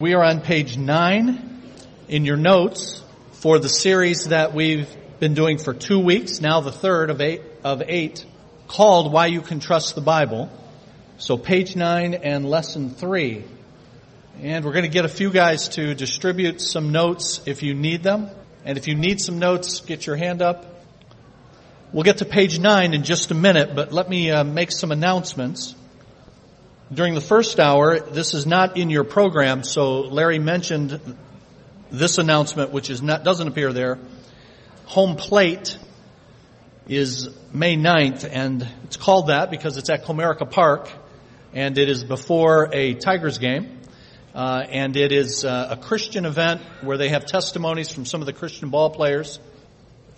We are on page nine in your notes for the series that we've been doing for two weeks, now the third of eight, of eight, called Why You Can Trust the Bible. So page nine and lesson three. And we're going to get a few guys to distribute some notes if you need them. And if you need some notes, get your hand up. We'll get to page nine in just a minute, but let me uh, make some announcements. During the first hour, this is not in your program, so Larry mentioned this announcement, which is not, doesn't appear there. Home plate is May 9th, and it's called that because it's at Comerica Park, and it is before a Tigers game. Uh, and it is uh, a Christian event where they have testimonies from some of the Christian ball players,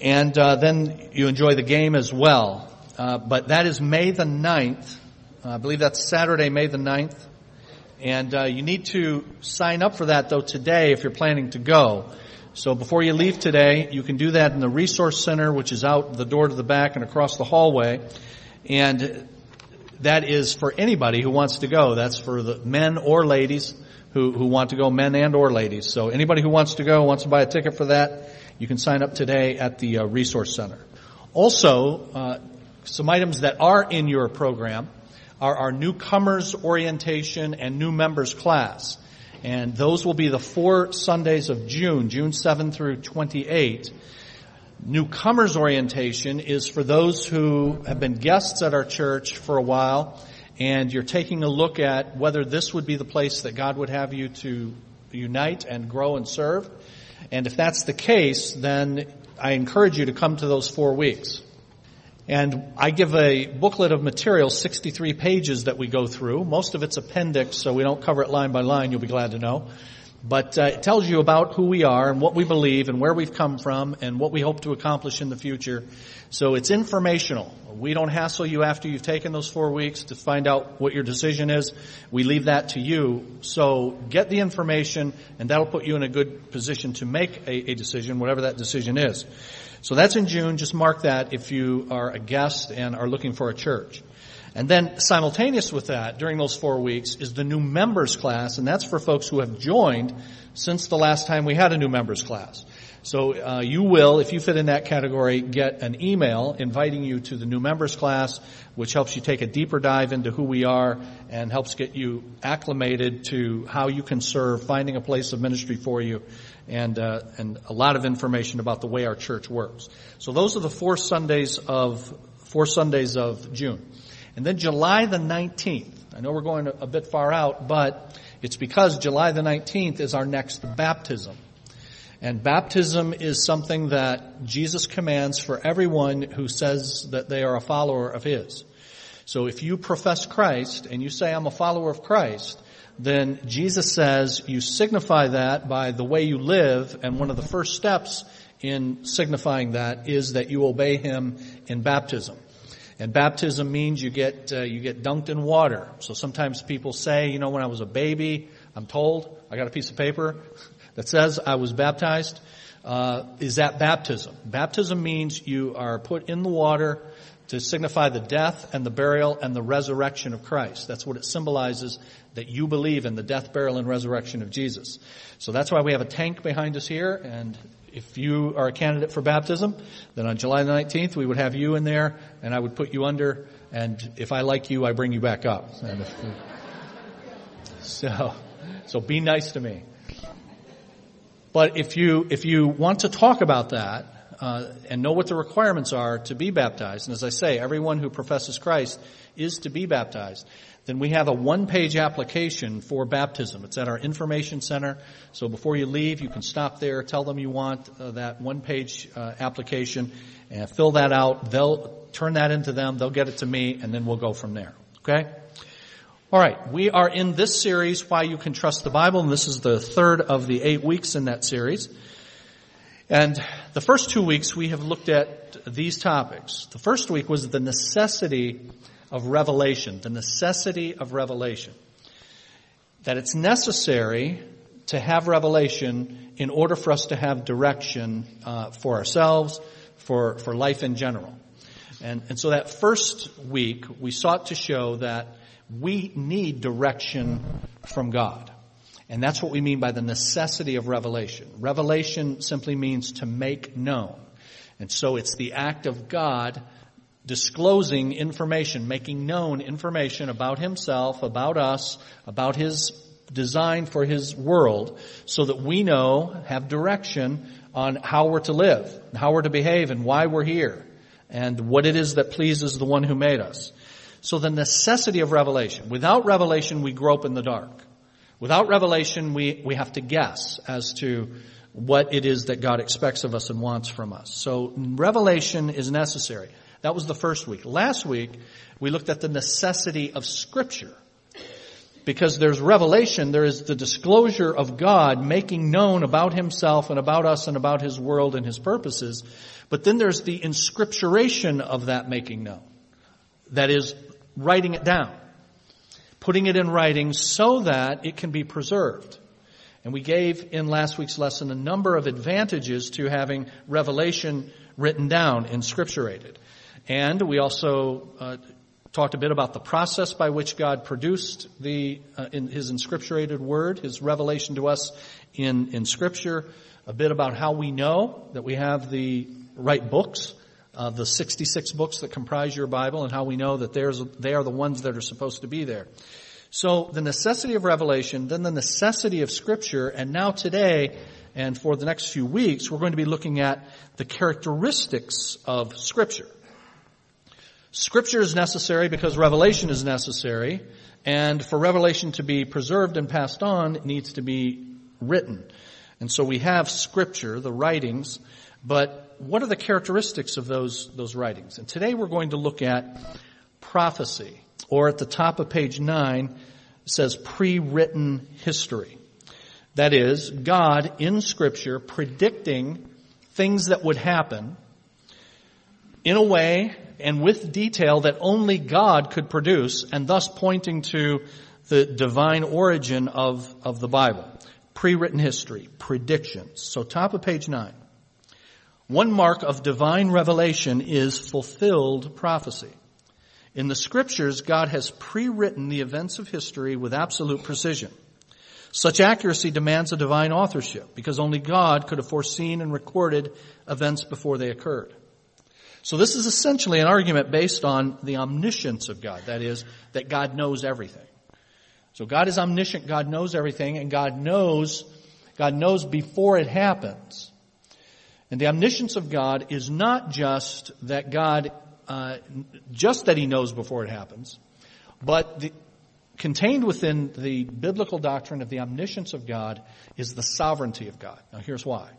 and uh, then you enjoy the game as well. Uh, but that is May the 9th, uh, I believe that's Saturday, May the 9th. And uh, you need to sign up for that though today if you're planning to go. So before you leave today, you can do that in the resource center, which is out the door to the back and across the hallway. And that is for anybody who wants to go. That's for the men or ladies who, who want to go, men and or ladies. So anybody who wants to go, wants to buy a ticket for that, you can sign up today at the uh, resource center. Also, uh, some items that are in your program are our newcomers orientation and new members class. And those will be the four Sundays of June, June 7 through 28. Newcomers orientation is for those who have been guests at our church for a while and you're taking a look at whether this would be the place that God would have you to unite and grow and serve. And if that's the case, then I encourage you to come to those four weeks. And I give a booklet of material, 63 pages that we go through. Most of it's appendix, so we don't cover it line by line, you'll be glad to know. But uh, it tells you about who we are and what we believe and where we've come from and what we hope to accomplish in the future. So it's informational. We don't hassle you after you've taken those four weeks to find out what your decision is. We leave that to you. So get the information and that'll put you in a good position to make a, a decision, whatever that decision is. So that's in June. Just mark that if you are a guest and are looking for a church. And then simultaneous with that, during those four weeks, is the new members class, and that's for folks who have joined since the last time we had a new members class. So uh, you will, if you fit in that category, get an email inviting you to the new members class, which helps you take a deeper dive into who we are and helps get you acclimated to how you can serve, finding a place of ministry for you, and uh, and a lot of information about the way our church works. So those are the four Sundays of four Sundays of June, and then July the nineteenth. I know we're going a bit far out, but it's because July the nineteenth is our next baptism. And baptism is something that Jesus commands for everyone who says that they are a follower of His. So if you profess Christ and you say, I'm a follower of Christ, then Jesus says you signify that by the way you live, and one of the first steps in signifying that is that you obey Him in baptism. And baptism means you get uh, you get dunked in water. So sometimes people say, you know, when I was a baby, I'm told I got a piece of paper that says I was baptized. Uh, is that baptism? Baptism means you are put in the water to signify the death and the burial and the resurrection of Christ. That's what it symbolizes that you believe in the death, burial, and resurrection of Jesus. So that's why we have a tank behind us here. And if you are a candidate for baptism, then on July the 19th, we would have you in there and I would put you under. And if I like you, I bring you back up. If, so, so be nice to me. But if you, if you want to talk about that, uh, and know what the requirements are to be baptized, and as I say, everyone who professes Christ is to be baptized, then we have a one-page application for baptism. It's at our information center. So before you leave, you can stop there, tell them you want uh, that one-page uh, application, and fill that out. They'll turn that into them. They'll get it to me, and then we'll go from there. Okay? All right, we are in this series, Why You Can Trust the Bible, and this is the third of the eight weeks in that series. And the first two weeks we have looked at these topics. The first week was the necessity of revelation, the necessity of revelation. That it's necessary to have revelation in order for us to have direction uh, for ourselves, for, for life in general. And, and so that first week we sought to show that we need direction from God. And that's what we mean by the necessity of revelation. Revelation simply means to make known. And so it's the act of God disclosing information, making known information about himself, about us, about his design for his world, so that we know, have direction on how we're to live, how we're to behave, and why we're here, and what it is that pleases the one who made us. So the necessity of revelation. Without revelation, we grope in the dark. Without revelation, we, we have to guess as to what it is that God expects of us and wants from us. So revelation is necessary. That was the first week. Last week, we looked at the necessity of scripture. Because there's revelation, there is the disclosure of God making known about himself and about us and about his world and his purposes. But then there's the inscripturation of that making known. That is, writing it down putting it in writing so that it can be preserved. And we gave in last week's lesson a number of advantages to having revelation written down, inscripturated. And we also uh, talked a bit about the process by which God produced the uh, in his inscripturated word, his revelation to us in in scripture, a bit about how we know that we have the right books, uh, the 66 books that comprise your Bible and how we know that they are the ones that are supposed to be there. So the necessity of revelation, then the necessity of scripture, and now today, and for the next few weeks, we're going to be looking at the characteristics of scripture. Scripture is necessary because revelation is necessary, and for revelation to be preserved and passed on, it needs to be written. And so we have scripture, the writings, but what are the characteristics of those, those writings? And today we're going to look at prophecy, or at the top of page nine, it says pre-written history. That is, God in scripture predicting things that would happen in a way and with detail that only God could produce and thus pointing to the divine origin of, of the Bible. Pre-written history, predictions. So top of page nine. One mark of divine revelation is fulfilled prophecy. In the scriptures, God has pre-written the events of history with absolute precision. Such accuracy demands a divine authorship because only God could have foreseen and recorded events before they occurred. So this is essentially an argument based on the omniscience of God. That is, that God knows everything. So God is omniscient, God knows everything, and God knows, God knows before it happens. And the omniscience of God is not just that God, uh, just that He knows before it happens, but the, contained within the biblical doctrine of the omniscience of God is the sovereignty of God. Now here's why.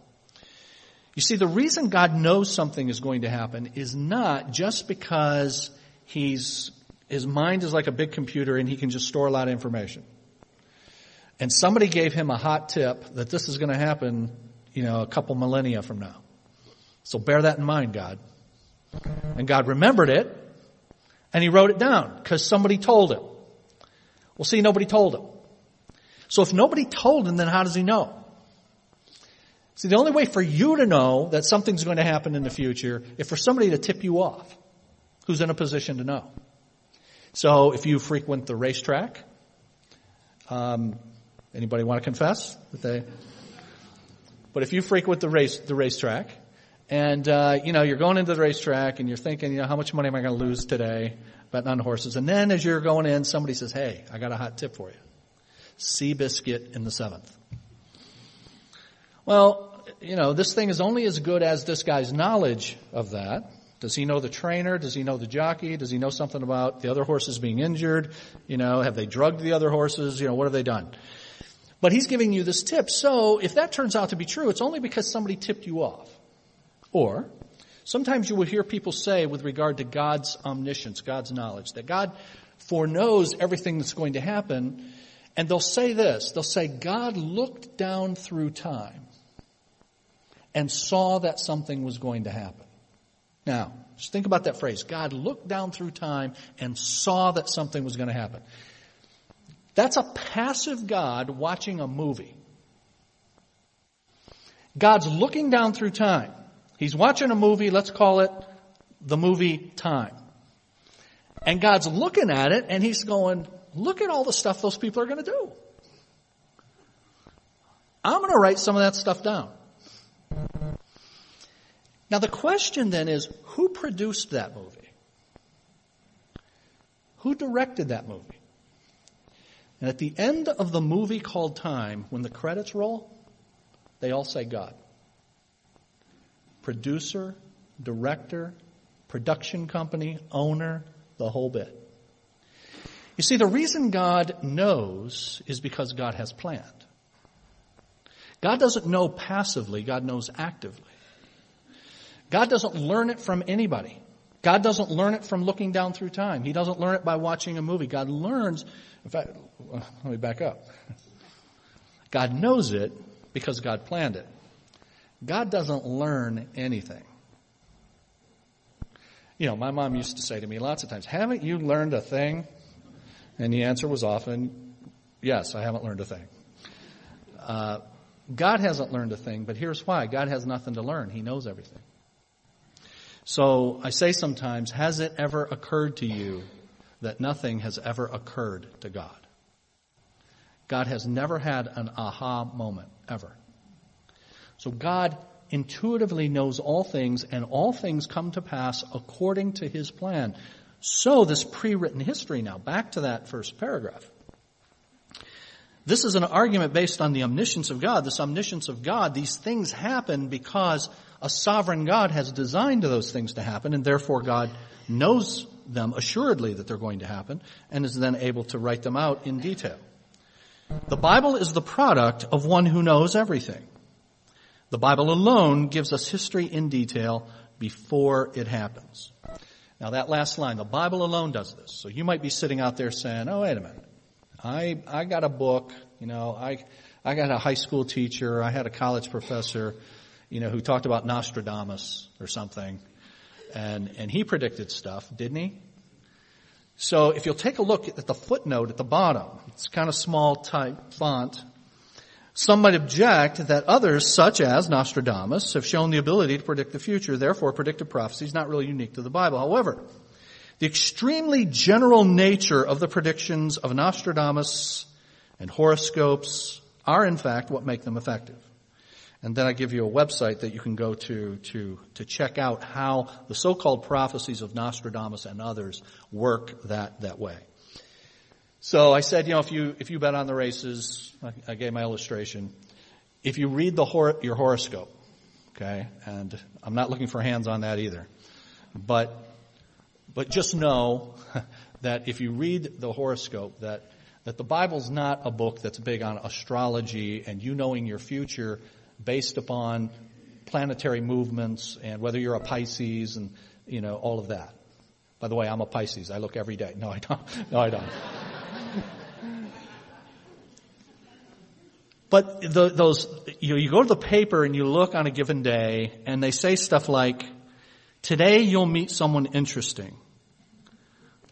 You see, the reason God knows something is going to happen is not just because he's, his mind is like a big computer and he can just store a lot of information. And somebody gave him a hot tip that this is going to happen you know, a couple millennia from now. So bear that in mind, God. And God remembered it, and he wrote it down because somebody told him. Well, see, nobody told him. So if nobody told him, then how does he know? See, the only way for you to know that something's going to happen in the future is for somebody to tip you off who's in a position to know. So if you frequent the racetrack, um, anybody want to confess that they but if you frequent the race, the racetrack, and uh, you know you're going into the racetrack and you're thinking, you know, how much money am I going to lose today betting on horses? And then as you're going in, somebody says, "Hey, I got a hot tip for you: Seabiscuit in the seventh. Well, you know, this thing is only as good as this guy's knowledge of that. Does he know the trainer? Does he know the jockey? Does he know something about the other horses being injured? You know, have they drugged the other horses? You know, what have they done? But he's giving you this tip. So if that turns out to be true, it's only because somebody tipped you off. Or sometimes you will hear people say with regard to God's omniscience, God's knowledge, that God foreknows everything that's going to happen. And they'll say this. They'll say, God looked down through time and saw that something was going to happen. Now, just think about that phrase. God looked down through time and saw that something was going to happen. That's a passive God watching a movie. God's looking down through time. He's watching a movie, let's call it the movie time. And God's looking at it and he's going, look at all the stuff those people are going to do. I'm going to write some of that stuff down. Now the question then is, who produced that movie? Who directed that movie? And at the end of the movie called Time, when the credits roll, they all say God. Producer, director, production company, owner, the whole bit. You see, the reason God knows is because God has planned. God doesn't know passively, God knows actively. God doesn't learn it from anybody. God doesn't learn it from looking down through time. He doesn't learn it by watching a movie. God learns, in fact, let me back up. God knows it because God planned it. God doesn't learn anything. You know, my mom used to say to me lots of times, haven't you learned a thing? And the answer was often, yes, I haven't learned a thing. Uh, God hasn't learned a thing, but here's why. God has nothing to learn. He knows everything. So I say sometimes, has it ever occurred to you that nothing has ever occurred to God? God has never had an aha moment, ever. So God intuitively knows all things and all things come to pass according to His plan. So this pre-written history now, back to that first paragraph. This is an argument based on the omniscience of God. This omniscience of God, these things happen because a sovereign God has designed those things to happen and therefore God knows them assuredly that they're going to happen and is then able to write them out in detail. The Bible is the product of one who knows everything. The Bible alone gives us history in detail before it happens. Now that last line, the Bible alone does this. So you might be sitting out there saying, oh wait a minute. I, I got a book, you know, I, I got a high school teacher, I had a college professor, you know, who talked about Nostradamus or something. And, and he predicted stuff, didn't he? So if you'll take a look at the footnote at the bottom, it's kind of small type font. Some might object that others, such as Nostradamus, have shown the ability to predict the future, therefore predictive prophecy is not really unique to the Bible. However, the extremely general nature of the predictions of Nostradamus and horoscopes are in fact what make them effective. And then I give you a website that you can go to to, to check out how the so-called prophecies of Nostradamus and others work that, that way. So I said, you know, if you, if you bet on the races, I, I gave my illustration. If you read the hor- your horoscope, okay, and I'm not looking for hands on that either, but, but just know that if you read the horoscope that, that the Bible's not a book that's big on astrology and you knowing your future based upon planetary movements and whether you're a Pisces and, you know, all of that. By the way, I'm a Pisces. I look every day. No, I don't. No, I don't. But the, those, you, know, you go to the paper and you look on a given day and they say stuff like, today you'll meet someone interesting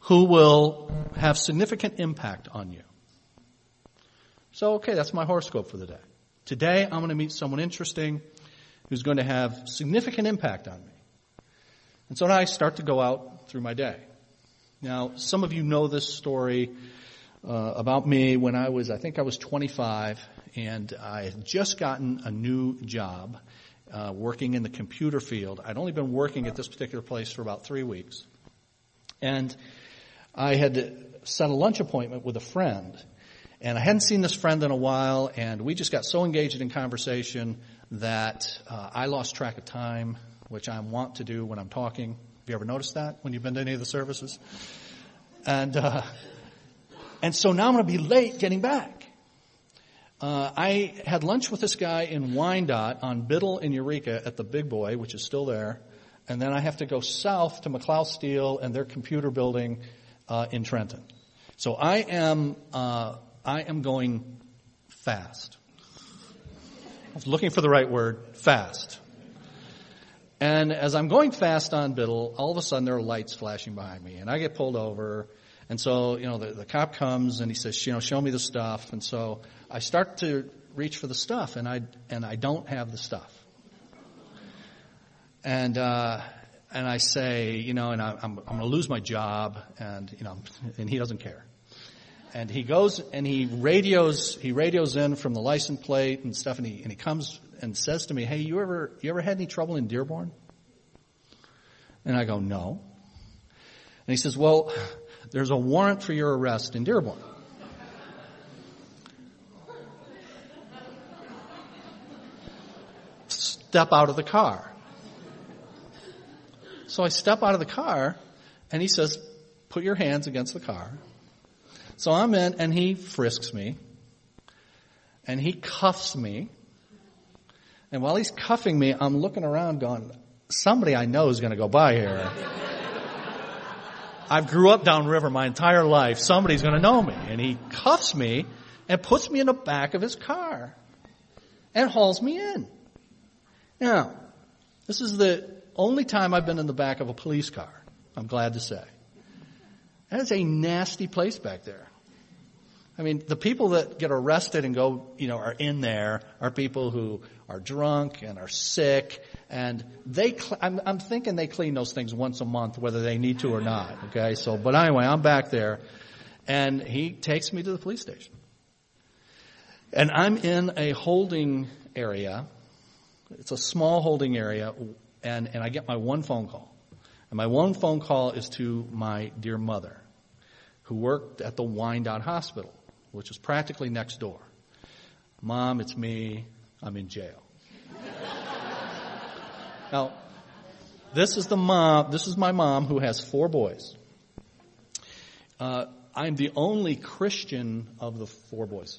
who will have significant impact on you. So, okay, that's my horoscope for the day. Today I'm going to meet someone interesting who's going to have significant impact on me. And so now I start to go out through my day. Now, some of you know this story uh, about me when I was, I think I was 25, and I had just gotten a new job uh, working in the computer field. I'd only been working at this particular place for about three weeks, and I had set a lunch appointment with a friend, and I hadn't seen this friend in a while, and we just got so engaged in conversation that uh, I lost track of time, which I want to do when I'm talking. Have you ever noticed that when you've been to any of the services? And uh, and so now I'm going to be late getting back. Uh, I had lunch with this guy in Wyandotte on Biddle in Eureka at the Big Boy, which is still there, and then I have to go south to McLouth Steel and their computer building uh, in Trenton. So I am uh, I am going fast. I was looking for the right word, fast. And as I'm going fast on Biddle, all of a sudden there are lights flashing behind me, and I get pulled over and so, you know, the, the cop comes and he says, you know, show me the stuff. And so I start to reach for the stuff and I, and I don't have the stuff. And, uh, and I say, you know, and I, I'm, I'm going to lose my job and, you know, and he doesn't care. And he goes and he radios he radios in from the license plate and stuff, and he and he comes and says to me, "Hey, you ever you ever had any trouble in Dearborn?" And I go, "No." And he says, "Well, there's a warrant for your arrest in Dearborn." Step out of the car. So I step out of the car, and he says, "Put your hands against the car." So I'm in and he frisks me and he cuffs me. And while he's cuffing me, I'm looking around going, somebody I know is going to go by here. I've grew up downriver my entire life. Somebody's going to know me. And he cuffs me and puts me in the back of his car and hauls me in. Now, this is the only time I've been in the back of a police car. I'm glad to say. That is a nasty place back there. I mean, the people that get arrested and go, you know, are in there are people who are drunk and are sick, and they. Cl- I'm, I'm thinking they clean those things once a month, whether they need to or not. Okay, so but anyway, I'm back there, and he takes me to the police station, and I'm in a holding area. It's a small holding area, and and I get my one phone call. And my one phone call is to my dear mother, who worked at the Wyandotte Hospital, which is practically next door. Mom, it's me. I'm in jail. now, this is the mom, this is my mom who has four boys. Uh, I'm the only Christian of the four boys.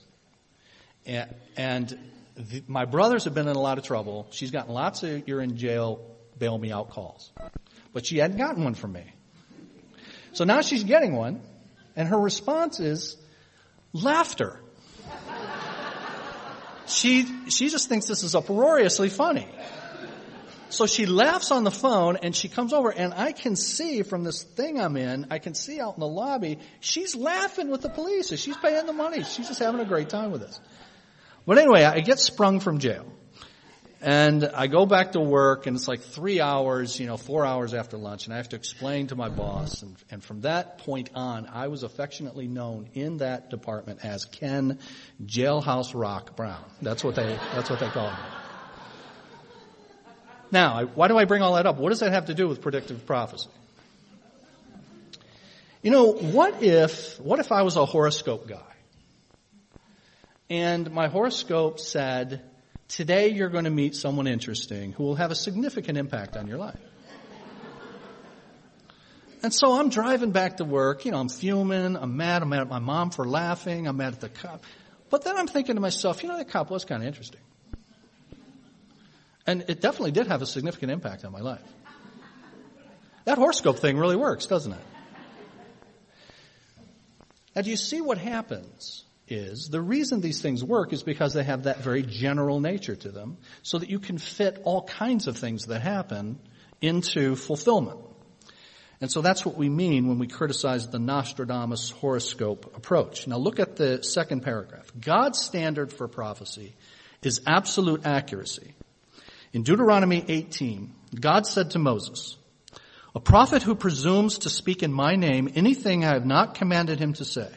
And, and the, my brothers have been in a lot of trouble. She's gotten lots of you're in jail, bail me out calls. But she hadn't gotten one from me. So now she's getting one, and her response is laughter. She, she just thinks this is uproariously funny. So she laughs on the phone and she comes over and I can see from this thing I'm in, I can see out in the lobby, she's laughing with the police. She's paying the money. She's just having a great time with us. But anyway, I get sprung from jail. And I go back to work and it's like three hours, you know, four hours after lunch and I have to explain to my boss. And, and from that point on, I was affectionately known in that department as Ken Jailhouse Rock Brown. That's what they, that's what they call me. Now, why do I bring all that up? What does that have to do with predictive prophecy? You know, what if, what if I was a horoscope guy? And my horoscope said, Today you're going to meet someone interesting who will have a significant impact on your life. And so I'm driving back to work, you know, I'm fuming, I'm mad, I'm mad at my mom for laughing, I'm mad at the cop. But then I'm thinking to myself, you know, that cop was kind of interesting. And it definitely did have a significant impact on my life. That horoscope thing really works, doesn't it? Now do you see what happens is the reason these things work is because they have that very general nature to them so that you can fit all kinds of things that happen into fulfillment. And so that's what we mean when we criticize the Nostradamus horoscope approach. Now look at the second paragraph. God's standard for prophecy is absolute accuracy. In Deuteronomy 18, God said to Moses, a prophet who presumes to speak in my name anything I have not commanded him to say,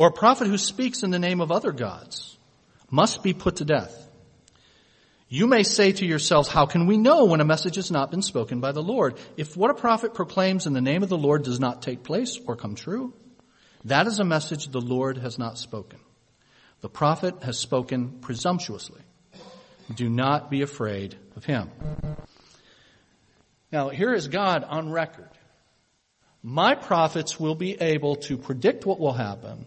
or a prophet who speaks in the name of other gods must be put to death. You may say to yourselves, how can we know when a message has not been spoken by the Lord? If what a prophet proclaims in the name of the Lord does not take place or come true, that is a message the Lord has not spoken. The prophet has spoken presumptuously. Do not be afraid of him. Now here is God on record. My prophets will be able to predict what will happen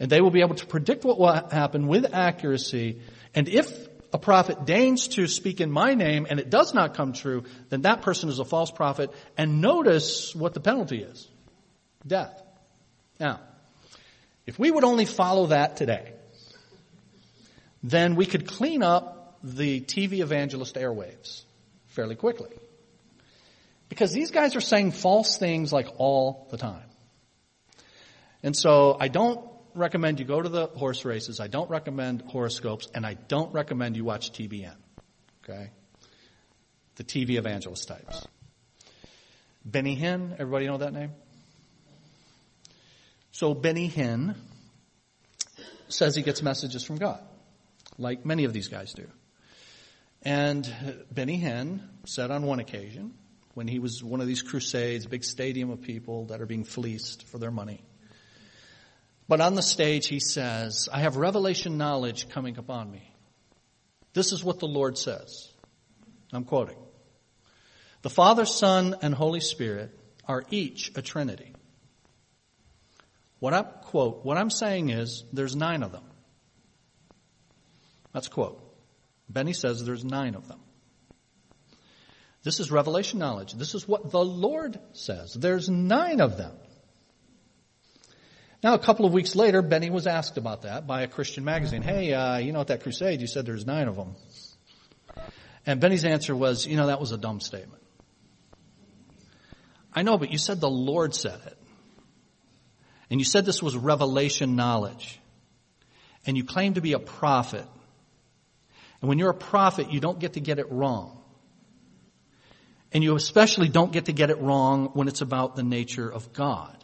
and they will be able to predict what will happen with accuracy. And if a prophet deigns to speak in my name and it does not come true, then that person is a false prophet. And notice what the penalty is. Death. Now, if we would only follow that today, then we could clean up the TV evangelist airwaves fairly quickly. Because these guys are saying false things like all the time. And so I don't recommend you go to the horse races. I don't recommend horoscopes, and I don't recommend you watch TBN. Okay? The TV evangelist types. Benny Hinn, everybody know that name? So Benny Hinn says he gets messages from God, like many of these guys do. And Benny Hinn said on one occasion, when he was one of these crusades, big stadium of people that are being fleeced for their money. But on the stage he says, I have revelation knowledge coming upon me. This is what the Lord says. I'm quoting. The Father, Son, and Holy Spirit are each a Trinity. What I quote, what I'm saying is there's nine of them. That's quote. Benny says there's nine of them. This is revelation knowledge. This is what the Lord says. There's nine of them. Now, a couple of weeks later, Benny was asked about that by a Christian magazine. Hey, uh, you know, at that crusade, you said there's nine of them. And Benny's answer was, you know, that was a dumb statement. I know, but you said the Lord said it. And you said this was revelation knowledge. And you claim to be a prophet. And when you're a prophet, you don't get to get it wrong. And you especially don't get to get it wrong when it's about the nature of God.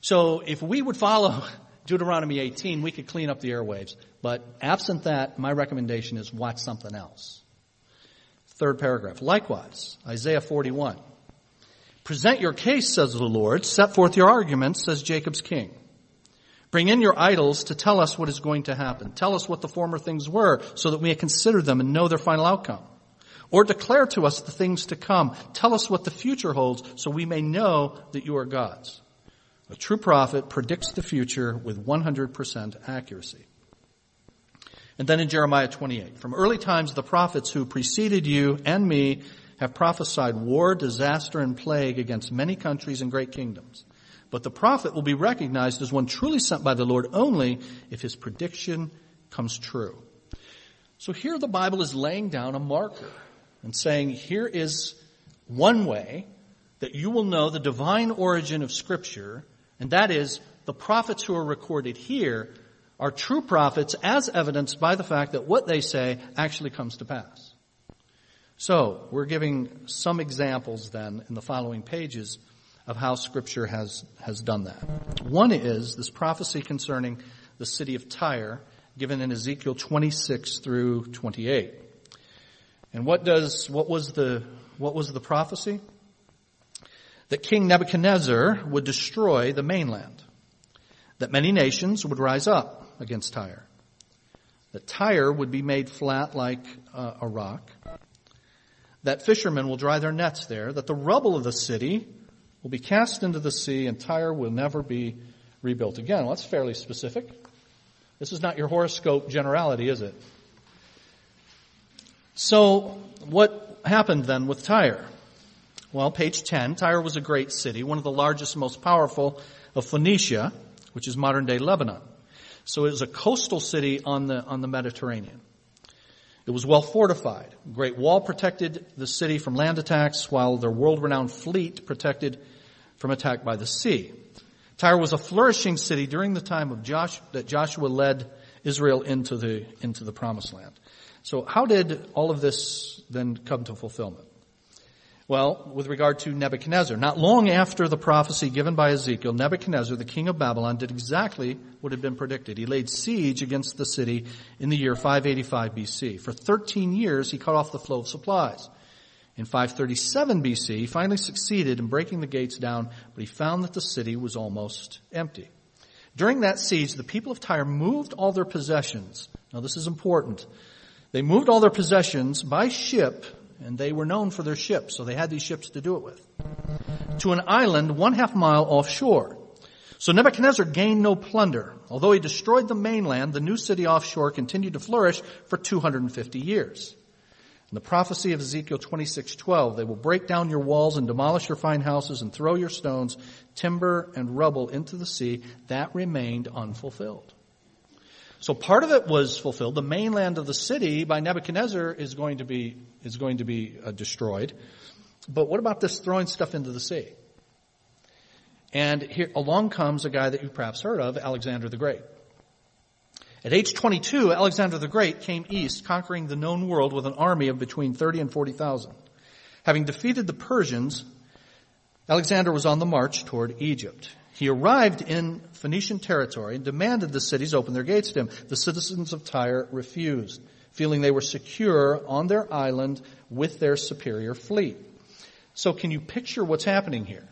So if we would follow Deuteronomy 18, we could clean up the airwaves. But absent that, my recommendation is watch something else. Third paragraph. Likewise, Isaiah 41. Present your case, says the Lord. Set forth your arguments, says Jacob's king. Bring in your idols to tell us what is going to happen. Tell us what the former things were so that we may consider them and know their final outcome. Or declare to us the things to come. Tell us what the future holds so we may know that you are gods. A true prophet predicts the future with 100% accuracy. And then in Jeremiah 28, from early times the prophets who preceded you and me have prophesied war, disaster, and plague against many countries and great kingdoms. But the prophet will be recognized as one truly sent by the Lord only if his prediction comes true. So here the Bible is laying down a marker and saying, here is one way that you will know the divine origin of scripture, and that is the prophets who are recorded here are true prophets as evidenced by the fact that what they say actually comes to pass. So, we're giving some examples then in the following pages of how scripture has, has done that. One is this prophecy concerning the city of Tyre given in Ezekiel 26 through 28. And what does, what was the, what was the prophecy? That King Nebuchadnezzar would destroy the mainland. That many nations would rise up against Tyre. That Tyre would be made flat like uh, a rock that fishermen will dry their nets there, that the rubble of the city will be cast into the sea and Tyre will never be rebuilt again. Well, that's fairly specific. This is not your horoscope generality, is it? So, what happened then with Tyre? Well, page 10, Tyre was a great city, one of the largest most powerful of Phoenicia, which is modern day Lebanon. So it was a coastal city on the, on the Mediterranean. It was well fortified. A great wall protected the city from land attacks, while their world-renowned fleet protected from attack by the sea. Tyre was a flourishing city during the time of Josh, that Joshua led Israel into the, into the promised land. So how did all of this then come to fulfillment? Well, with regard to Nebuchadnezzar, not long after the prophecy given by Ezekiel, Nebuchadnezzar, the king of Babylon, did exactly what had been predicted. He laid siege against the city in the year 585 BC. For 13 years, he cut off the flow of supplies. In 537 BC, he finally succeeded in breaking the gates down, but he found that the city was almost empty. During that siege, the people of Tyre moved all their possessions. Now this is important. They moved all their possessions by ship and they were known for their ships, so they had these ships to do it with, to an island one half mile offshore. So Nebuchadnezzar gained no plunder. Although he destroyed the mainland, the new city offshore continued to flourish for 250 years. In the prophecy of Ezekiel 26:12, they will break down your walls and demolish your fine houses and throw your stones, timber and rubble into the sea. That remained unfulfilled. So part of it was fulfilled. The mainland of the city by Nebuchadnezzar is going to be, is going to be uh, destroyed. But what about this throwing stuff into the sea? And here along comes a guy that you've perhaps heard of, Alexander the Great. At age 22, Alexander the Great came east, conquering the known world with an army of between 30 and 40,000. Having defeated the Persians, Alexander was on the march toward Egypt. He arrived in Phoenician territory and demanded the cities open their gates to him. The citizens of Tyre refused, feeling they were secure on their island with their superior fleet. So can you picture what's happening here?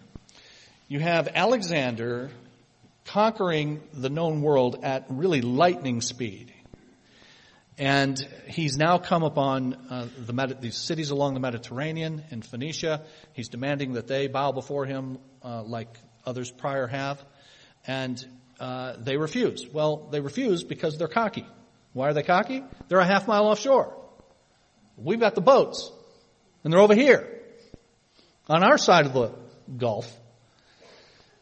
You have Alexander conquering the known world at really lightning speed. And he's now come upon uh, the these cities along the Mediterranean in Phoenicia. He's demanding that they bow before him uh, like others prior have. And uh, they refuse. Well, they refuse because they're cocky. Why are they cocky? They're a half mile offshore. We've got the boats. And they're over here. On our side of the Gulf.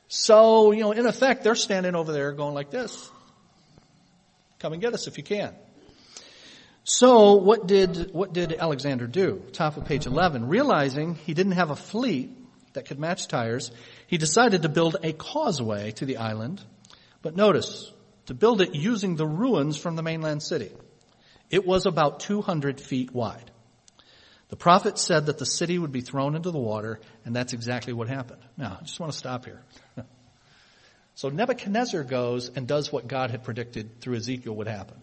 So, you know, in effect, they're standing over there going like this. Come and get us if you can. So what did, what did Alexander do? Top of page 11. Realizing he didn't have a fleet that could match Tyre's, he decided to build a causeway to the island. But notice, to build it using the ruins from the mainland city. It was about 200 feet wide. The prophet said that the city would be thrown into the water, and that's exactly what happened. Now, I just want to stop here. so Nebuchadnezzar goes and does what God had predicted through Ezekiel would happen.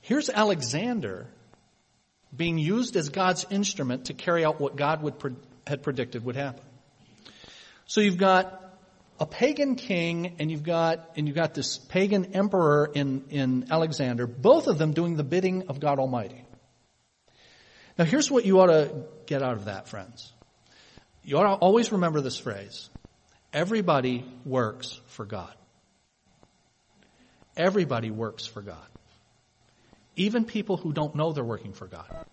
Here's Alexander being used as God's instrument to carry out what God would, had predicted would happen. So you've got a pagan king and you've got, and you've got this pagan emperor in, in Alexander, both of them doing the bidding of God Almighty. Now here's what you ought to get out of that, friends. You ought to always remember this phrase. Everybody works for God. Everybody works for God. Even people who don't know they're working for God.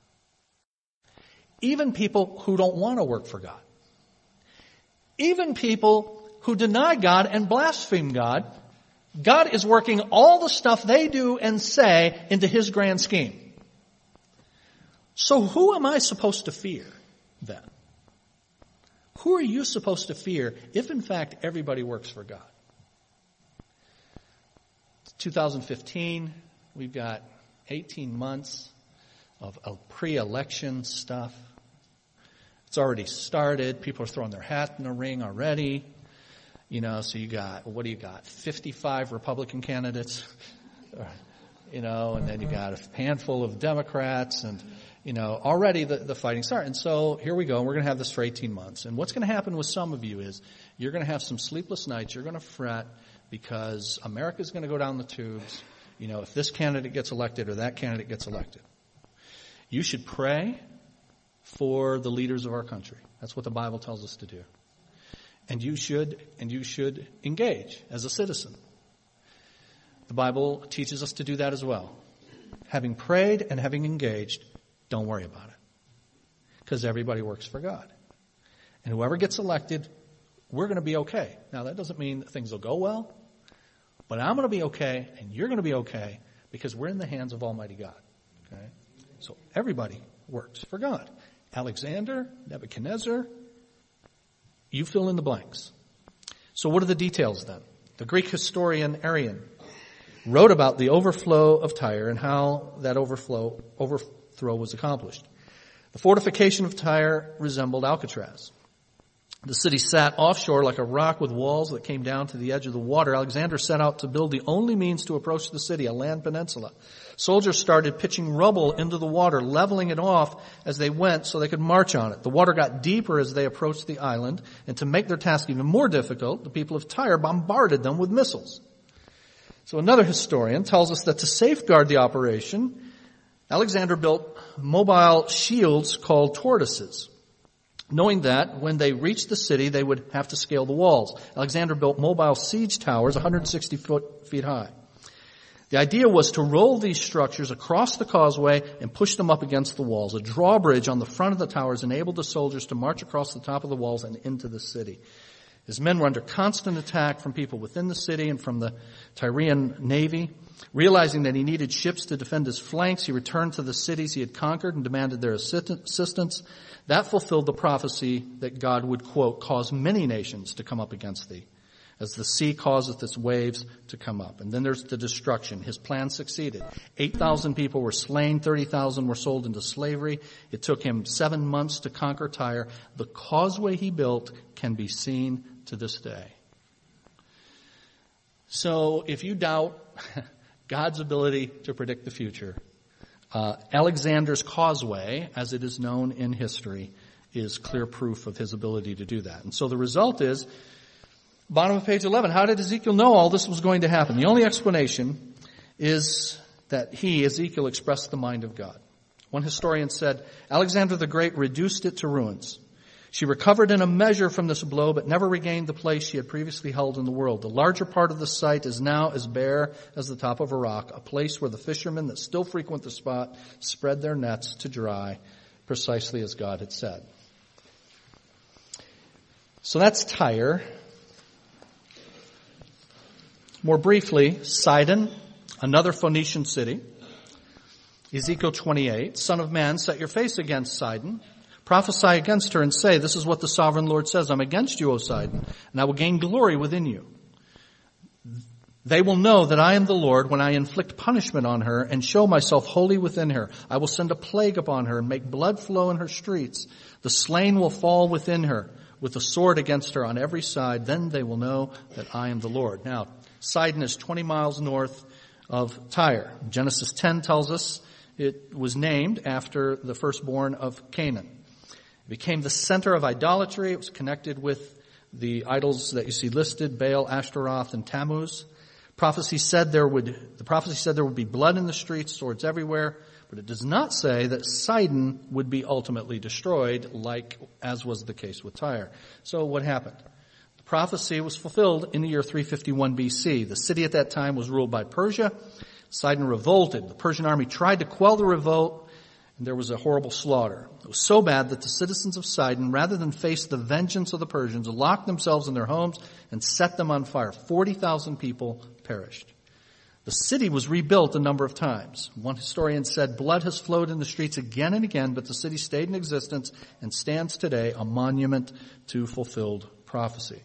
Even people who don't want to work for God. Even people who deny God and blaspheme God. God is working all the stuff they do and say into His grand scheme. So who am I supposed to fear then? Who are you supposed to fear if in fact everybody works for God? 2015, we've got 18 months of, of pre-election stuff. It's already started. People are throwing their hat in the ring already. You know, so you got, what do you got? 55 Republican candidates, you know, and then you got a handful of Democrats and, you know, already the, the fighting started. And so here we go. And we're going to have this for 18 months. And what's going to happen with some of you is you're going to have some sleepless nights. You're going to fret because America's going to go down the tubes you know, if this candidate gets elected or that candidate gets elected. You should pray for the leaders of our country. That's what the Bible tells us to do. And you should, and you should engage as a citizen. The Bible teaches us to do that as well. Having prayed and having engaged, don't worry about it. Because everybody works for God. And whoever gets elected, we're going to be okay. Now that doesn't mean that things will go well. But I'm going to be okay, and you're going to be okay, because we're in the hands of Almighty God. Okay? So everybody works for God. Alexander, Nebuchadnezzar, you fill in the blanks. So what are the details then? The Greek historian Arrian wrote about the overflow of Tyre and how that overflow, overthrow was accomplished. The fortification of Tyre resembled Alcatraz. The city sat offshore like a rock with walls that came down to the edge of the water. Alexander set out to build the only means to approach the city, a land peninsula. Soldiers started pitching rubble into the water, leveling it off as they went so they could march on it. The water got deeper as they approached the island, and to make their task even more difficult, the people of Tyre bombarded them with missiles. So another historian tells us that to safeguard the operation, Alexander built mobile shields called tortoises knowing that when they reached the city, they would have to scale the walls. Alexander built mobile siege towers 160 foot, feet high. The idea was to roll these structures across the causeway and push them up against the walls. A drawbridge on the front of the towers enabled the soldiers to march across the top of the walls and into the city. His men were under constant attack from people within the city and from the Tyrian navy. Realizing that he needed ships to defend his flanks, he returned to the cities he had conquered and demanded their assistance. That fulfilled the prophecy that God would, quote, cause many nations to come up against thee, as the sea causeth its waves to come up. And then there's the destruction. His plan succeeded. 8,000 people were slain, 30,000 were sold into slavery. It took him seven months to conquer Tyre. The causeway he built can be seen to this day. So if you doubt God's ability to predict the future, uh, Alexander's Causeway, as it is known in history, is clear proof of his ability to do that. And so the result is, bottom of page 11, how did Ezekiel know all this was going to happen? The only explanation is that he, Ezekiel, expressed the mind of God. One historian said, Alexander the Great reduced it to ruins. She recovered in a measure from this blow, but never regained the place she had previously held in the world. The larger part of the site is now as bare as the top of a rock, a place where the fishermen that still frequent the spot spread their nets to dry, precisely as God had said. So that's Tyre. More briefly, Sidon, another Phoenician city. Ezekiel 28, Son of man, set your face against Sidon Prophesy against her and say, this is what the sovereign Lord says, I'm against you, O Sidon, and I will gain glory within you. They will know that I am the Lord when I inflict punishment on her and show myself holy within her. I will send a plague upon her and make blood flow in her streets. The slain will fall within her with a sword against her on every side. Then they will know that I am the Lord. Now, Sidon is 20 miles north of Tyre. Genesis 10 tells us it was named after the firstborn of Canaan. It became the center of idolatry. It was connected with the idols that you see listed, Baal, Ashtaroth, and Tammuz. Prophecy said there would, the prophecy said there would be blood in the streets, swords everywhere, but it does not say that Sidon would be ultimately destroyed like as was the case with Tyre. So what happened? Prophecy was fulfilled in the year 351 BC. The city at that time was ruled by Persia. Sidon revolted. The Persian army tried to quell the revolt, and there was a horrible slaughter. It was so bad that the citizens of Sidon, rather than face the vengeance of the Persians, locked themselves in their homes and set them on fire. 40,000 people perished. The city was rebuilt a number of times. One historian said blood has flowed in the streets again and again, but the city stayed in existence and stands today a monument to fulfilled prophecy.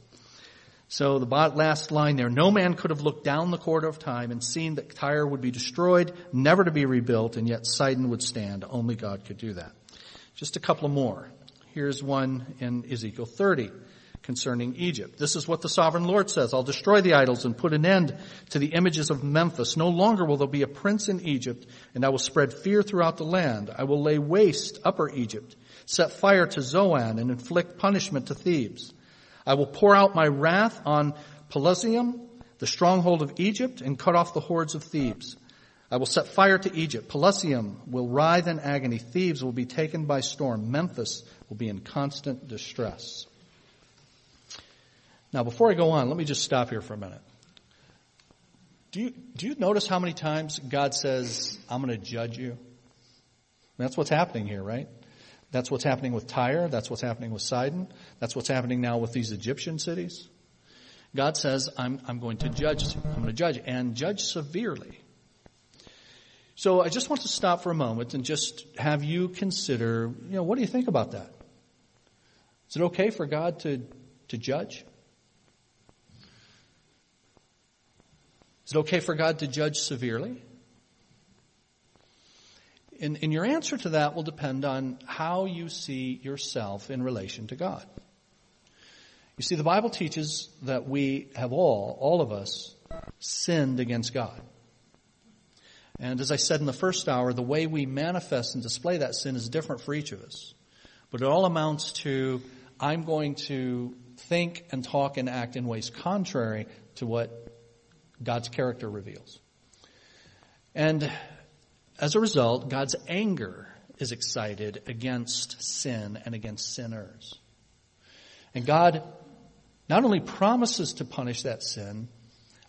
So the last line there, no man could have looked down the corridor of time and seen that Tyre would be destroyed, never to be rebuilt, and yet Sidon would stand. Only God could do that. Just a couple more. Here's one in Ezekiel 30 concerning Egypt. This is what the sovereign Lord says. I'll destroy the idols and put an end to the images of Memphis. No longer will there be a prince in Egypt, and I will spread fear throughout the land. I will lay waste upper Egypt, set fire to Zoan, and inflict punishment to Thebes. I will pour out my wrath on Pelusium, the stronghold of Egypt, and cut off the hordes of Thebes. I will set fire to Egypt. Pelusium will writhe in agony. Thebes will be taken by storm. Memphis will be in constant distress. Now, before I go on, let me just stop here for a minute. Do you, do you notice how many times God says, I'm going to judge you? That's what's happening here, right? That's what's happening with Tyre. That's what's happening with Sidon. That's what's happening now with these Egyptian cities. God says, I'm, I'm going to judge, I'm going to judge and judge severely. So I just want to stop for a moment and just have you consider, you know, what do you think about that? Is it okay for God to, to judge? Is it okay for God to judge severely? And, and your answer to that will depend on how you see yourself in relation to God. You see, the Bible teaches that we have all, all of us, sinned against God. And as I said in the first hour, the way we manifest and display that sin is different for each of us. But it all amounts to, I'm going to think and talk and act in ways contrary to what God's character reveals. And as a result, God's anger is excited against sin and against sinners. And God not only promises to punish that sin,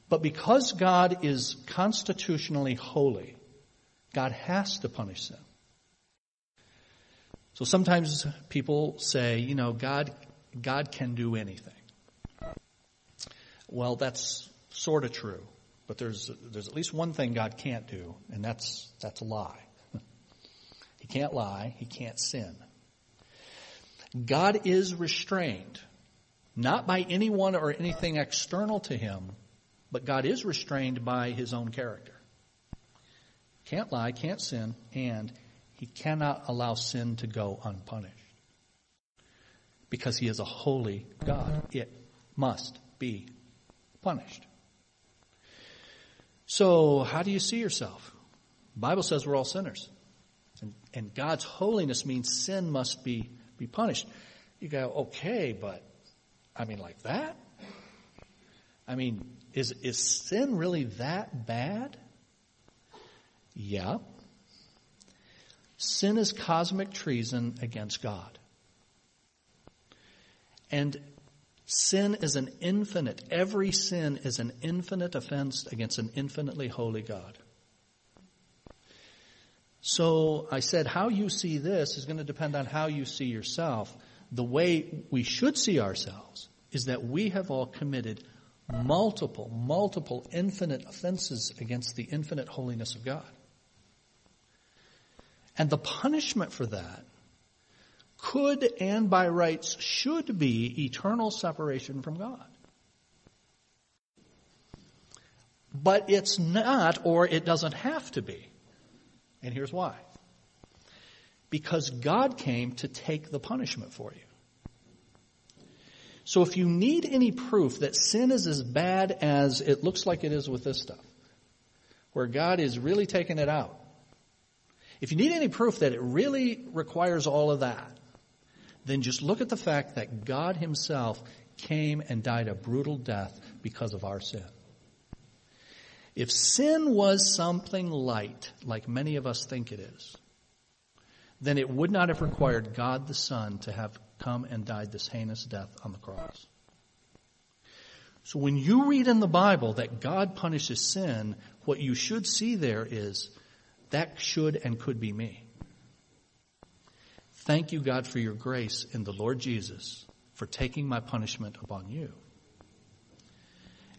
but because God is constitutionally holy, God has to punish sin. So sometimes people say, you know, God, God can do anything. Well, that's sort of true. But there's, there's at least one thing God can't do, and that's, that's lie. he can't lie. He can't sin. God is restrained, not by anyone or anything external to him, but God is restrained by his own character. Can't lie, can't sin, and he cannot allow sin to go unpunished. Because he is a holy God. It must be punished. So, how do you see yourself? The Bible says we're all sinners. And, and God's holiness means sin must be, be punished. You go, okay, but I mean, like that? I mean, is, is sin really that bad? Yeah. Sin is cosmic treason against God. And sin is an infinite, every sin is an infinite offense against an infinitely holy God. So I said, how you see this is going to depend on how you see yourself. The way we should see ourselves is that we have all committed multiple, multiple infinite offenses against the infinite holiness of God. And the punishment for that could and by rights should be eternal separation from God. But it's not or it doesn't have to be. And here's why. Because God came to take the punishment for you. So if you need any proof that sin is as bad as it looks like it is with this stuff, where God is really taking it out, if you need any proof that it really requires all of that, then just look at the fact that God himself came and died a brutal death because of our sin. If sin was something light, like many of us think it is, then it would not have required God the Son to have come and died this heinous death on the cross. So when you read in the Bible that God punishes sin, what you should see there is that should and could be me. Thank you, God, for your grace in the Lord Jesus for taking my punishment upon you.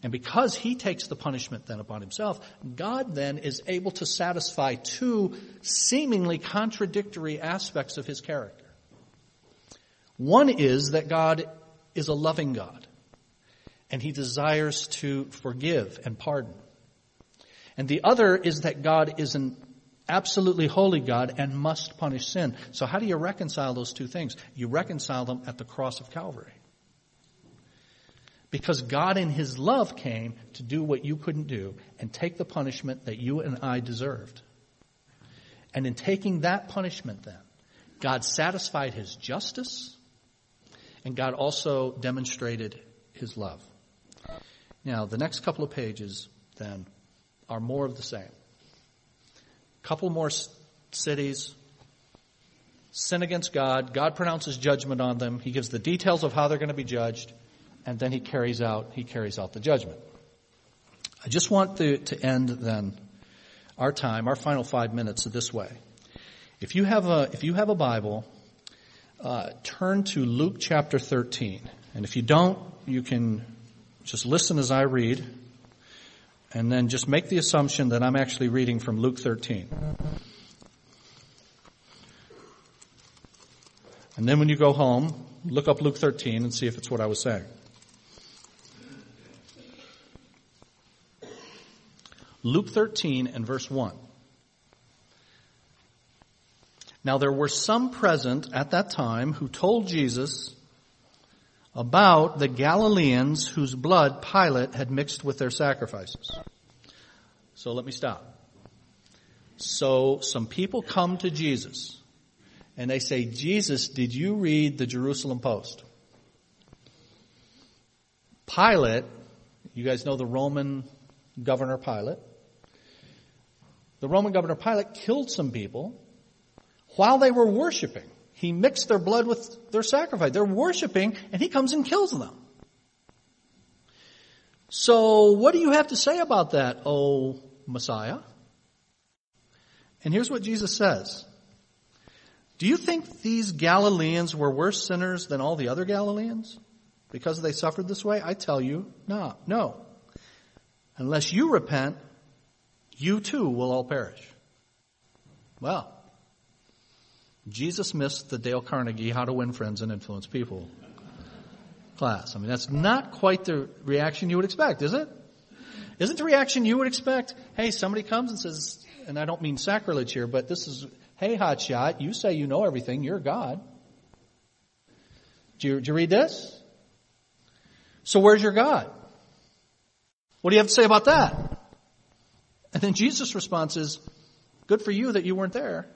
And because he takes the punishment then upon himself, God then is able to satisfy two seemingly contradictory aspects of his character. One is that God is a loving God, and He desires to forgive and pardon. And the other is that God is an absolutely holy God and must punish sin. So how do you reconcile those two things? You reconcile them at the cross of Calvary. Because God in His love came to do what you couldn't do and take the punishment that you and I deserved. And in taking that punishment then, God satisfied His justice and God also demonstrated his love. Now, the next couple of pages then are more of the same. Couple more cities, sin against God. God pronounces judgment on them. He gives the details of how they're going to be judged, and then he carries out he carries out the judgment. I just want to, to end then our time, our final five minutes this way. If you have a if you have a Bible, uh, turn to Luke chapter 13. And if you don't, you can just listen as I read and then just make the assumption that I'm actually reading from Luke 13. And then when you go home, look up Luke 13 and see if it's what I was saying. Luke 13 and verse 1. Now there were some present at that time who told Jesus about the Galileans whose blood Pilate had mixed with their sacrifices. So let me stop. So some people come to Jesus and they say, Jesus, did you read the Jerusalem Post? Pilate, you guys know the Roman governor Pilate. The Roman governor Pilate killed some people while they were worshiping. He mixed their blood with their sacrifice. They're worshiping and he comes and kills them. So what do you have to say about that, oh Messiah? And here's what Jesus says. Do you think these Galileans were worse sinners than all the other Galileans because they suffered this way? I tell you, no, no. Unless you repent, you too will all perish. Well, Jesus missed the Dale Carnegie How to Win Friends and Influence People class. I mean, that's not quite the reaction you would expect, is it? Isn't the reaction you would expect? Hey, somebody comes and says, and I don't mean sacrilege here, but this is, hey, hotshot, you say you know everything, you're God. Do you, do you read this? So where's your God? What do you have to say about that? And then Jesus' response is, good for you that you weren't there.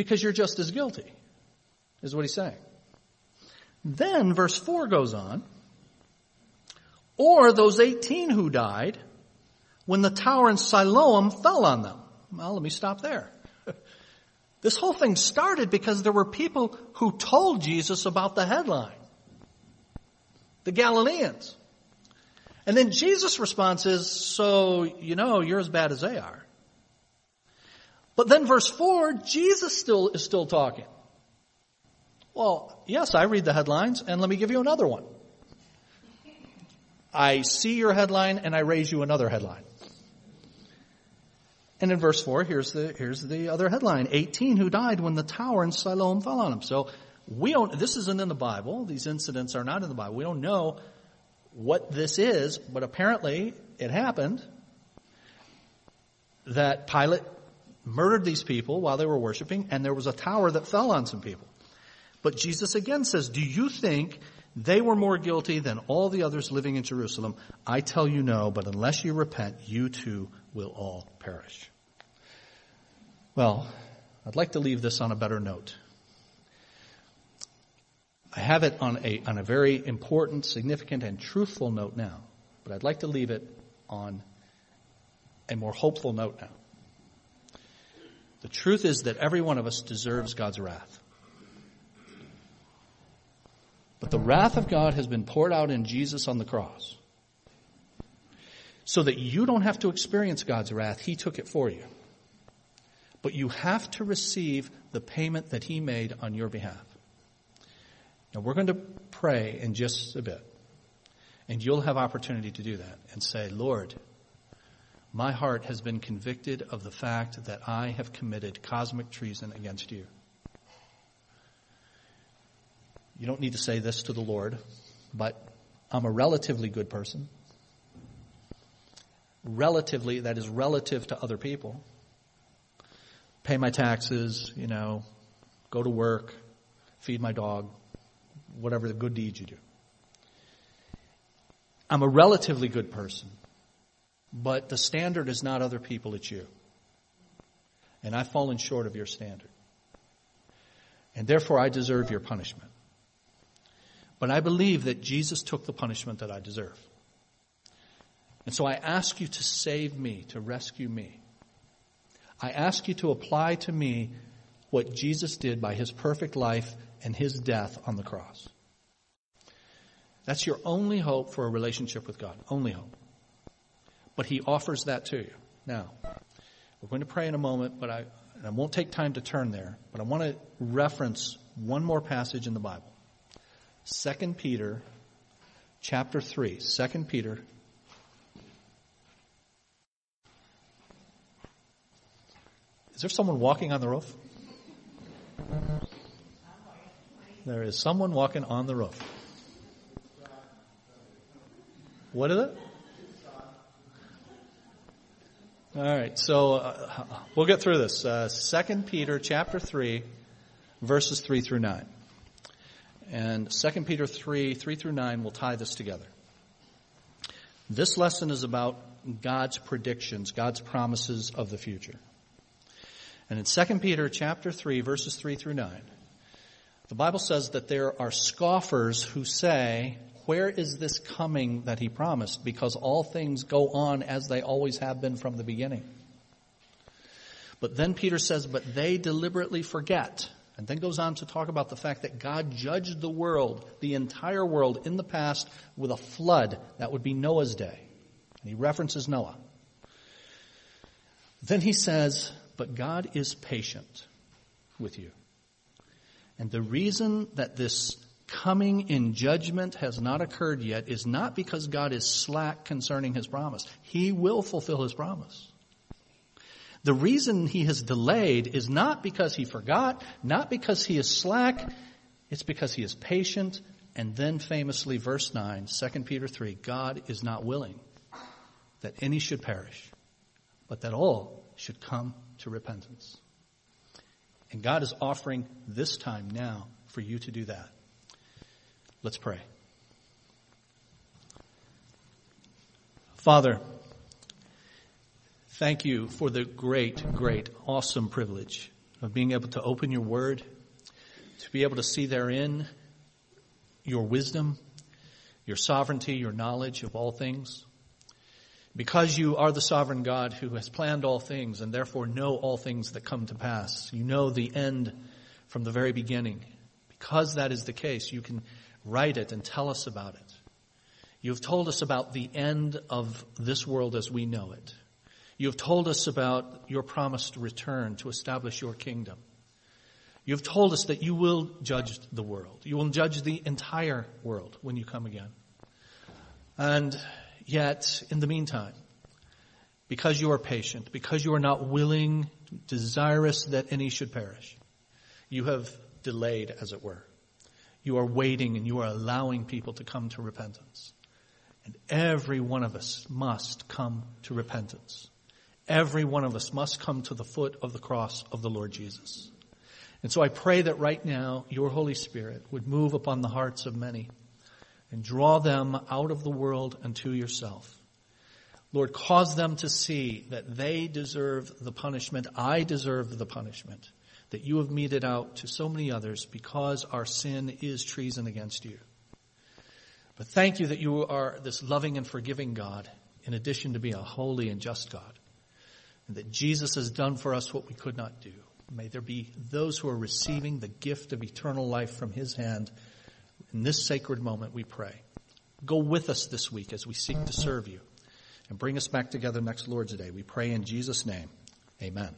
Because you're just as guilty, is what he's saying. Then verse 4 goes on, or those 18 who died when the tower in Siloam fell on them. Well, let me stop there. This whole thing started because there were people who told Jesus about the headline. The Galileans. And then Jesus' response is, so, you know, you're as bad as they are. But then verse 4, Jesus still is still talking. Well, yes, I read the headlines, and let me give you another one. I see your headline and I raise you another headline. And in verse 4, here's the, here's the other headline. 18 who died when the tower in Siloam fell on them. So we don't, this isn't in the Bible. These incidents are not in the Bible. We don't know what this is, but apparently it happened that Pilate murdered these people while they were worshiping and there was a tower that fell on some people. But Jesus again says, do you think they were more guilty than all the others living in Jerusalem? I tell you no, but unless you repent, you too will all perish. Well, I'd like to leave this on a better note. I have it on a, on a very important, significant, and truthful note now, but I'd like to leave it on a more hopeful note now. The truth is that every one of us deserves God's wrath. But the wrath of God has been poured out in Jesus on the cross so that you don't have to experience God's wrath. He took it for you. But you have to receive the payment that He made on your behalf. Now we're going to pray in just a bit. And you'll have opportunity to do that and say, Lord, my heart has been convicted of the fact that I have committed cosmic treason against you. You don't need to say this to the Lord, but I'm a relatively good person relatively, that is relative to other people. Pay my taxes, you know, go to work, feed my dog, whatever the good deeds you do. I'm a relatively good person, but the standard is not other people, it's you. And I've fallen short of your standard. And therefore I deserve your punishment. But I believe that Jesus took the punishment that I deserve. And so I ask you to save me, to rescue me. I ask you to apply to me what Jesus did by his perfect life and his death on the cross. That's your only hope for a relationship with God. Only hope. But he offers that to you. Now, we're going to pray in a moment, but I, I won't take time to turn there, but I want to reference one more passage in the Bible. 2 Peter chapter 3. 2 Peter Is there someone walking on the roof? There is someone walking on the roof. What is it? All right, so uh, we'll get through this. Uh, Second Peter chapter three, verses three through nine, and Second Peter three three through nine will tie this together. This lesson is about God's predictions, God's promises of the future. And in 2 Peter chapter 3 verses 3 through 9, the Bible says that there are scoffers who say, where is this coming that he promised? Because all things go on as they always have been from the beginning. But then Peter says, but they deliberately forget. And then goes on to talk about the fact that God judged the world, the entire world in the past with a flood. That would be Noah's day. And he references Noah. Then he says, but God is patient with you. And the reason that this coming in judgment has not occurred yet is not because God is slack concerning his promise. He will fulfill his promise. The reason he has delayed is not because he forgot, not because he is slack, it's because he is patient. And then famously, verse 9, 2 Peter 3, God is not willing that any should perish, but that all should come to repentance. And God is offering this time now for you to do that. Let's pray. Father, Thank you for the great, great, awesome privilege of being able to open your word, to be able to see therein your wisdom, your sovereignty, your knowledge of all things. Because you are the sovereign God who has planned all things and therefore know all things that come to pass. You know the end from the very beginning. Because that is the case, you can write it and tell us about it. You have told us about the end of this world as we know it. You have told us about your promised return to establish your kingdom. You have told us that you will judge the world. You will judge the entire world when you come again. And yet, in the meantime, because you are patient, because you are not willing, desirous that any should perish, you have delayed, as it were. You are waiting and you are allowing people to come to repentance. And every one of us must come to repentance. Every one of us must come to the foot of the cross of the Lord Jesus. And so I pray that right now your Holy Spirit would move upon the hearts of many and draw them out of the world unto yourself. Lord, cause them to see that they deserve the punishment. I deserve the punishment that you have meted out to so many others because our sin is treason against you. But thank you that you are this loving and forgiving God in addition to being a holy and just God. And that Jesus has done for us what we could not do. May there be those who are receiving the gift of eternal life from his hand. In this sacred moment we pray. Go with us this week as we seek to serve you and bring us back together next Lord's Day. We pray in Jesus' name. Amen.